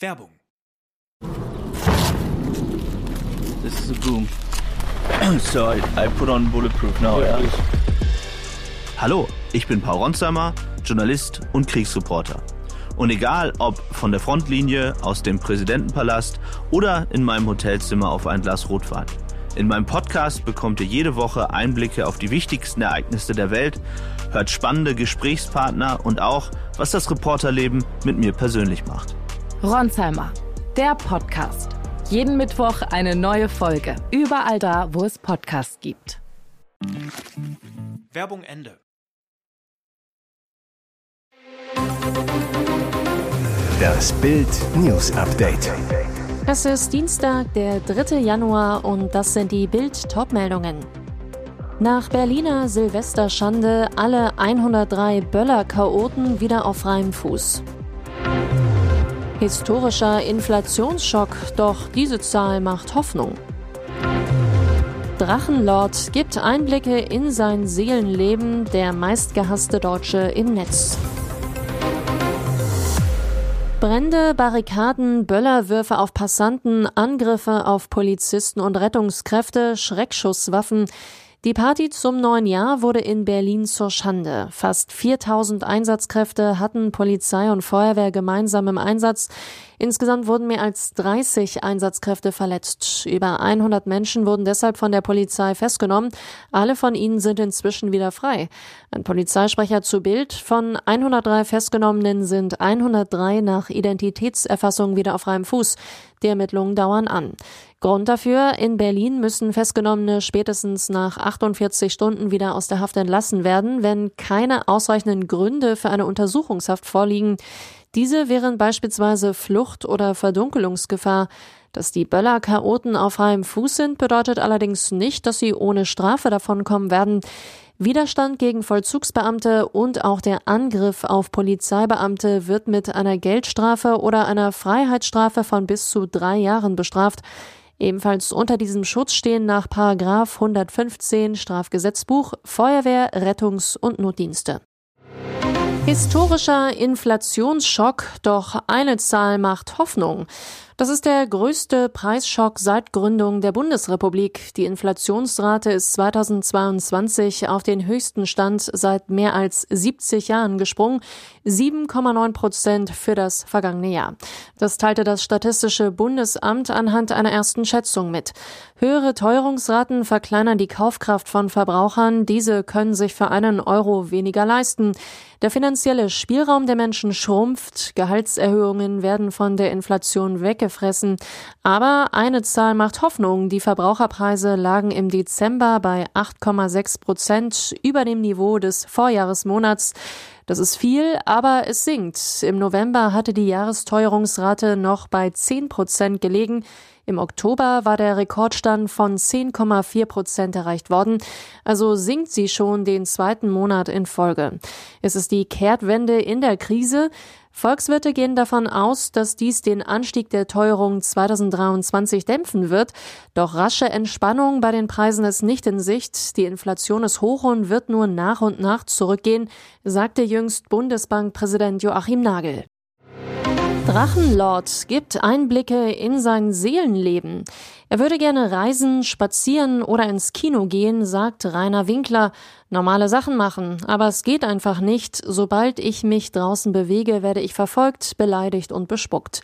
Werbung. This is a boom. so I, I put on bulletproof now. Yeah. Hallo, ich bin Paul Ronsheimer, Journalist und Kriegsreporter. Und egal ob von der Frontlinie, aus dem Präsidentenpalast oder in meinem Hotelzimmer auf ein Glas Rotwein. In meinem Podcast bekommt ihr jede Woche Einblicke auf die wichtigsten Ereignisse der Welt, hört spannende Gesprächspartner und auch, was das Reporterleben mit mir persönlich macht. Ronsheimer, der Podcast. Jeden Mittwoch eine neue Folge. Überall da, wo es Podcasts gibt. Werbung Ende. Das Bild News Update. Es ist Dienstag, der 3. Januar und das sind die Bild Topmeldungen. Nach Berliner Silvesterschande alle 103 Böller-Chaoten wieder auf freiem Fuß. Historischer Inflationsschock, doch diese Zahl macht Hoffnung. Drachenlord gibt Einblicke in sein Seelenleben, der meistgehasste Deutsche im Netz. Brände, Barrikaden, Böllerwürfe auf Passanten, Angriffe auf Polizisten und Rettungskräfte, Schreckschusswaffen. Die Party zum neuen Jahr wurde in Berlin zur Schande. Fast 4000 Einsatzkräfte hatten Polizei und Feuerwehr gemeinsam im Einsatz. Insgesamt wurden mehr als 30 Einsatzkräfte verletzt. Über 100 Menschen wurden deshalb von der Polizei festgenommen. Alle von ihnen sind inzwischen wieder frei. Ein Polizeisprecher zu Bild. Von 103 Festgenommenen sind 103 nach Identitätserfassung wieder auf freiem Fuß. Die Ermittlungen dauern an. Grund dafür, in Berlin müssen Festgenommene spätestens nach 48 Stunden wieder aus der Haft entlassen werden, wenn keine ausreichenden Gründe für eine Untersuchungshaft vorliegen. Diese wären beispielsweise Flucht oder Verdunkelungsgefahr. Dass die Böller-Chaoten auf freiem Fuß sind, bedeutet allerdings nicht, dass sie ohne Strafe davonkommen werden. Widerstand gegen Vollzugsbeamte und auch der Angriff auf Polizeibeamte wird mit einer Geldstrafe oder einer Freiheitsstrafe von bis zu drei Jahren bestraft. Ebenfalls unter diesem Schutz stehen nach Paragraph 115 Strafgesetzbuch Feuerwehr, Rettungs- und Notdienste. Historischer Inflationsschock, doch eine Zahl macht Hoffnung. Das ist der größte Preisschock seit Gründung der Bundesrepublik. Die Inflationsrate ist 2022 auf den höchsten Stand seit mehr als 70 Jahren gesprungen. 7,9 Prozent für das vergangene Jahr. Das teilte das Statistische Bundesamt anhand einer ersten Schätzung mit. Höhere Teuerungsraten verkleinern die Kaufkraft von Verbrauchern. Diese können sich für einen Euro weniger leisten. Der finanzielle Spielraum der Menschen schrumpft. Gehaltserhöhungen werden von der Inflation weggefressen. Aber eine Zahl macht Hoffnung. Die Verbraucherpreise lagen im Dezember bei 8,6 Prozent über dem Niveau des Vorjahresmonats. Das ist viel, aber es sinkt. Im November hatte die Jahresteuerungsrate noch bei 10 Prozent gelegen. Im Oktober war der Rekordstand von 10,4 Prozent erreicht worden, also sinkt sie schon den zweiten Monat in Folge. Es ist die Kehrtwende in der Krise. Volkswirte gehen davon aus, dass dies den Anstieg der Teuerung 2023 dämpfen wird. Doch rasche Entspannung bei den Preisen ist nicht in Sicht. Die Inflation ist hoch und wird nur nach und nach zurückgehen, sagte jüngst Bundesbankpräsident Joachim Nagel. Drachenlord gibt Einblicke in sein Seelenleben. Er würde gerne reisen, spazieren oder ins Kino gehen, sagt Rainer Winkler. Normale Sachen machen, aber es geht einfach nicht. Sobald ich mich draußen bewege, werde ich verfolgt, beleidigt und bespuckt.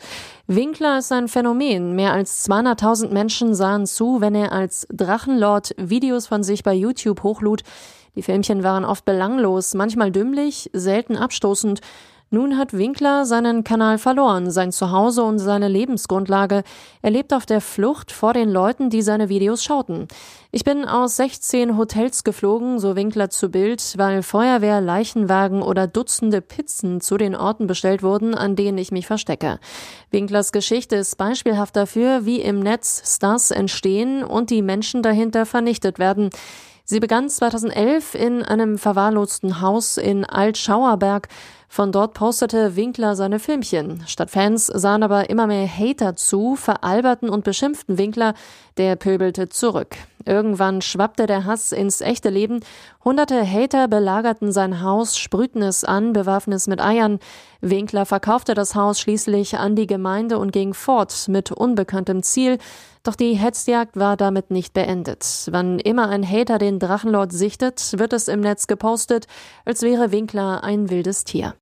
Winkler ist ein Phänomen. Mehr als 200.000 Menschen sahen zu, wenn er als Drachenlord Videos von sich bei YouTube hochlud. Die Filmchen waren oft belanglos, manchmal dümmlich, selten abstoßend. Nun hat Winkler seinen Kanal verloren, sein Zuhause und seine Lebensgrundlage. Er lebt auf der Flucht vor den Leuten, die seine Videos schauten. Ich bin aus 16 Hotels geflogen, so Winkler zu Bild, weil Feuerwehr, Leichenwagen oder Dutzende Pizzen zu den Orten bestellt wurden, an denen ich mich verstecke. Winklers Geschichte ist beispielhaft dafür, wie im Netz Stars entstehen und die Menschen dahinter vernichtet werden. Sie begann 2011 in einem verwahrlosten Haus in Altschauerberg. Von dort postete Winkler seine Filmchen. Statt Fans sahen aber immer mehr Hater zu, veralberten und beschimpften Winkler, der pöbelte zurück. Irgendwann schwappte der Hass ins echte Leben. Hunderte Hater belagerten sein Haus, sprühten es an, bewarfen es mit Eiern. Winkler verkaufte das Haus schließlich an die Gemeinde und ging fort mit unbekanntem Ziel. Doch die Hetzjagd war damit nicht beendet. Wann immer ein Hater den Drachenlord sichtet, wird es im Netz gepostet, als wäre Winkler ein wildes Tier.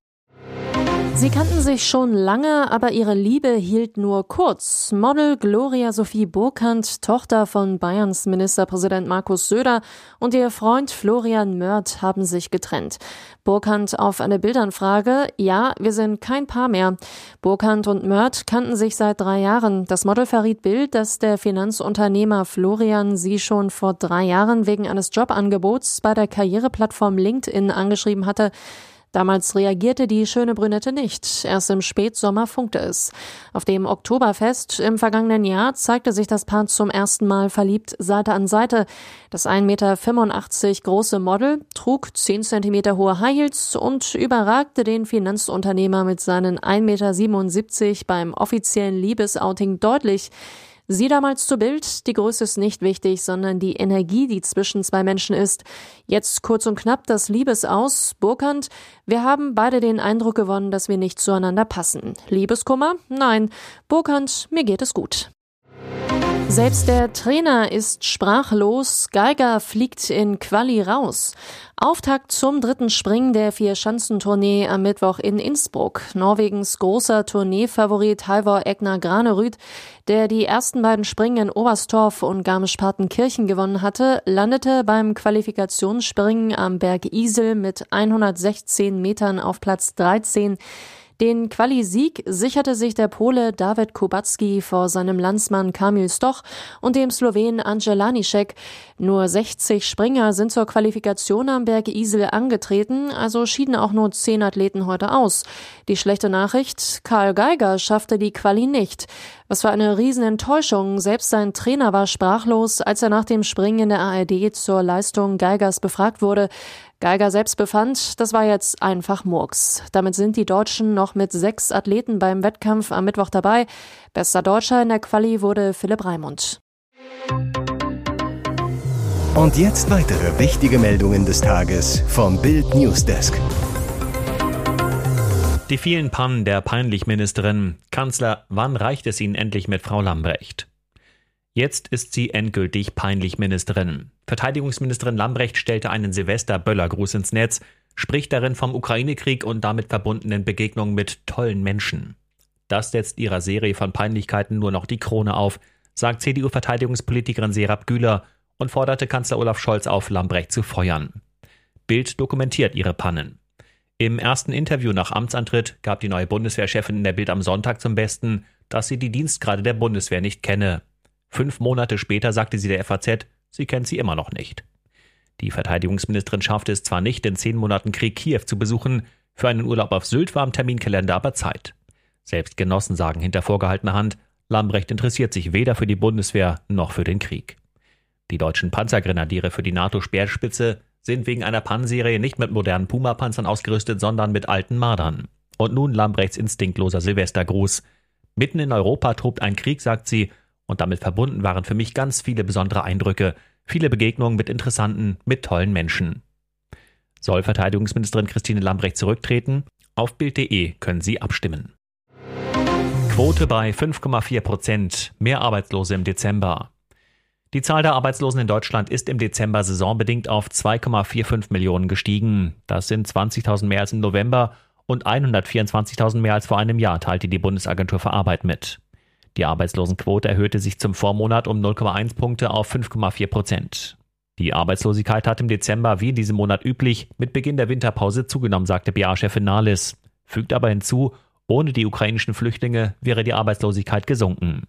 Sie kannten sich schon lange, aber ihre Liebe hielt nur kurz. Model Gloria Sophie Burkhardt, Tochter von Bayerns Ministerpräsident Markus Söder und ihr Freund Florian Mörth haben sich getrennt. Burkhardt auf eine Bildanfrage, ja, wir sind kein Paar mehr. Burkhardt und Mörth kannten sich seit drei Jahren. Das Model verriet Bild, dass der Finanzunternehmer Florian sie schon vor drei Jahren wegen eines Jobangebots bei der Karriereplattform LinkedIn angeschrieben hatte. Damals reagierte die schöne Brünette nicht. Erst im Spätsommer funkte es. Auf dem Oktoberfest im vergangenen Jahr zeigte sich das Paar zum ersten Mal verliebt Seite an Seite. Das 1,85 Meter große Model trug 10 Zentimeter hohe High Heels und überragte den Finanzunternehmer mit seinen 1,77 Meter beim offiziellen Liebesouting deutlich. Sie damals zu Bild, die Größe ist nicht wichtig, sondern die Energie, die zwischen zwei Menschen ist. Jetzt kurz und knapp das Liebesaus. Burkhardt, wir haben beide den Eindruck gewonnen, dass wir nicht zueinander passen. Liebeskummer? Nein. Burkhardt, mir geht es gut. Selbst der Trainer ist sprachlos. Geiger fliegt in Quali raus. Auftakt zum dritten Springen der Vier-Schanzentournee am Mittwoch in Innsbruck. Norwegens großer Tourneefavorit Halvor Egner Granerüth, der die ersten beiden Springen in Oberstdorf und Garmisch-Partenkirchen gewonnen hatte, landete beim Qualifikationsspringen am Berg Isel mit 116 Metern auf Platz 13. Den Quali-Sieg sicherte sich der Pole David Kubacki vor seinem Landsmann Kamil Stoch und dem Slowen Angel. Nur 60 Springer sind zur Qualifikation am Berg Isel angetreten, also schieden auch nur 10 Athleten heute aus. Die schlechte Nachricht, Karl Geiger schaffte die Quali nicht. Was für eine Riesenenttäuschung. Selbst sein Trainer war sprachlos, als er nach dem Springen in der ARD zur Leistung Geigers befragt wurde. Geiger selbst befand, das war jetzt einfach Murks. Damit sind die Deutschen noch mit sechs Athleten beim Wettkampf am Mittwoch dabei. Bester Deutscher in der Quali wurde Philipp Raimund. Und jetzt weitere wichtige Meldungen des Tages vom Bild Newsdesk. Die vielen Pannen der Peinlich-Ministerin. Kanzler, wann reicht es Ihnen endlich mit Frau Lambrecht? Jetzt ist sie endgültig peinlich Ministerin. Verteidigungsministerin Lambrecht stellte einen Silvester-Böllergruß ins Netz, spricht darin vom Ukraine-Krieg und damit verbundenen Begegnungen mit tollen Menschen. Das setzt ihrer Serie von Peinlichkeiten nur noch die Krone auf, sagt CDU-Verteidigungspolitikerin Serap Güler und forderte Kanzler Olaf Scholz auf, Lambrecht zu feuern. Bild dokumentiert ihre Pannen. Im ersten Interview nach Amtsantritt gab die neue Bundeswehrchefin in der Bild am Sonntag zum Besten, dass sie die Dienstgrade der Bundeswehr nicht kenne. Fünf Monate später sagte sie der FAZ, sie kennt sie immer noch nicht. Die Verteidigungsministerin schaffte es zwar nicht, in zehn Monaten Krieg Kiew zu besuchen, für einen Urlaub auf Sylt war im Terminkalender aber Zeit. Selbst Genossen sagen hinter vorgehaltener Hand, Lambrecht interessiert sich weder für die Bundeswehr noch für den Krieg. Die deutschen Panzergrenadiere für die NATO-Speerspitze sind wegen einer Pannenserie nicht mit modernen Puma-Panzern ausgerüstet, sondern mit alten Mardern. Und nun Lambrechts instinktloser Silvestergruß. Mitten in Europa tobt ein Krieg, sagt sie, und damit verbunden waren für mich ganz viele besondere Eindrücke, viele Begegnungen mit interessanten, mit tollen Menschen. Soll Verteidigungsministerin Christine Lambrecht zurücktreten? Auf Bild.de können Sie abstimmen. Quote bei 5,4 Prozent, mehr Arbeitslose im Dezember. Die Zahl der Arbeitslosen in Deutschland ist im Dezember saisonbedingt auf 2,45 Millionen gestiegen. Das sind 20.000 mehr als im November und 124.000 mehr als vor einem Jahr, teilte die Bundesagentur für Arbeit mit. Die Arbeitslosenquote erhöhte sich zum Vormonat um 0,1 Punkte auf 5,4 Prozent. Die Arbeitslosigkeit hat im Dezember wie in diesem Monat üblich mit Beginn der Winterpause zugenommen, sagte BA-Chefin Nahles. Fügt aber hinzu, ohne die ukrainischen Flüchtlinge wäre die Arbeitslosigkeit gesunken.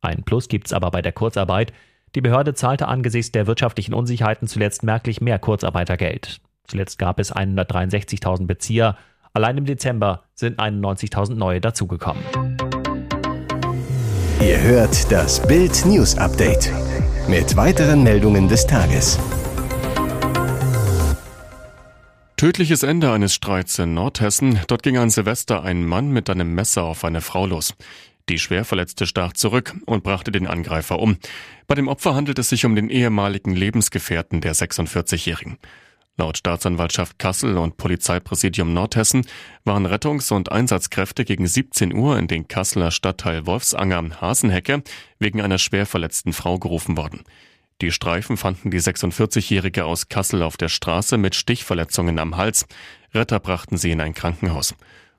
Ein Plus gibt's aber bei der Kurzarbeit. Die Behörde zahlte angesichts der wirtschaftlichen Unsicherheiten zuletzt merklich mehr Kurzarbeitergeld. Zuletzt gab es 163.000 Bezieher. Allein im Dezember sind 91.000 neue dazugekommen. Ihr hört das Bild News Update mit weiteren Meldungen des Tages. Tödliches Ende eines Streits in Nordhessen. Dort ging an Silvester ein Mann mit einem Messer auf eine Frau los. Die Schwerverletzte stach zurück und brachte den Angreifer um. Bei dem Opfer handelt es sich um den ehemaligen Lebensgefährten der 46-Jährigen. Laut Staatsanwaltschaft Kassel und Polizeipräsidium Nordhessen waren Rettungs- und Einsatzkräfte gegen 17 Uhr in den Kasseler Stadtteil Wolfsanger Hasenhecke wegen einer schwer verletzten Frau gerufen worden. Die Streifen fanden die 46-Jährige aus Kassel auf der Straße mit Stichverletzungen am Hals. Retter brachten sie in ein Krankenhaus.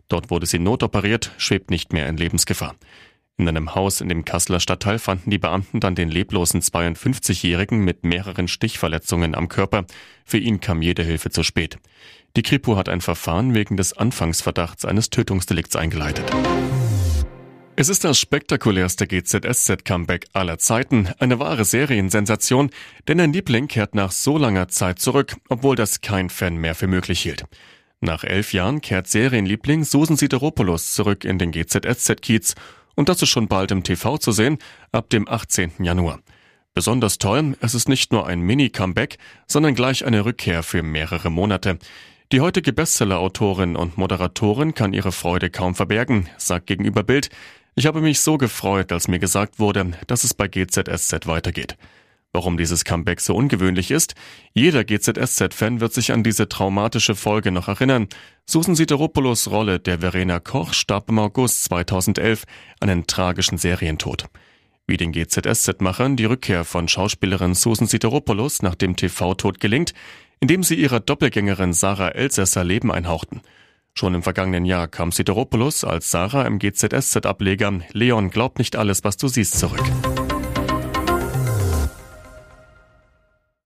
Dort wurde sie notoperiert, schwebt nicht mehr in Lebensgefahr. In einem Haus in dem Kasseler Stadtteil fanden die Beamten dann den leblosen 52-Jährigen mit mehreren Stichverletzungen am Körper. Für ihn kam jede Hilfe zu spät. Die Kripo hat ein Verfahren wegen des Anfangsverdachts eines Tötungsdelikts eingeleitet. Es ist das spektakulärste GZSZ-Comeback aller Zeiten, eine wahre Seriensensation, denn ein Liebling kehrt nach so langer Zeit zurück, obwohl das kein Fan mehr für möglich hielt. Nach elf Jahren kehrt Serienliebling Susan Sideropoulos zurück in den GZSZ-Kiez und das ist schon bald im TV zu sehen, ab dem 18. Januar. Besonders toll, es ist nicht nur ein Mini-Comeback, sondern gleich eine Rückkehr für mehrere Monate. Die heutige Bestseller-Autorin und Moderatorin kann ihre Freude kaum verbergen, sagt gegenüber Bild, ich habe mich so gefreut, als mir gesagt wurde, dass es bei GZSZ weitergeht. Warum dieses Comeback so ungewöhnlich ist? Jeder GZSZ-Fan wird sich an diese traumatische Folge noch erinnern. Susan Sideropoulos Rolle der Verena Koch starb im August 2011 einen tragischen Serientod. Wie den GZSZ-Machern die Rückkehr von Schauspielerin Susan Sideropoulos nach dem TV-Tod gelingt, indem sie ihrer Doppelgängerin Sarah Elsässer Leben einhauchten. Schon im vergangenen Jahr kam Sideropoulos als Sarah im GZSZ-Ableger Leon glaubt nicht alles, was du siehst zurück.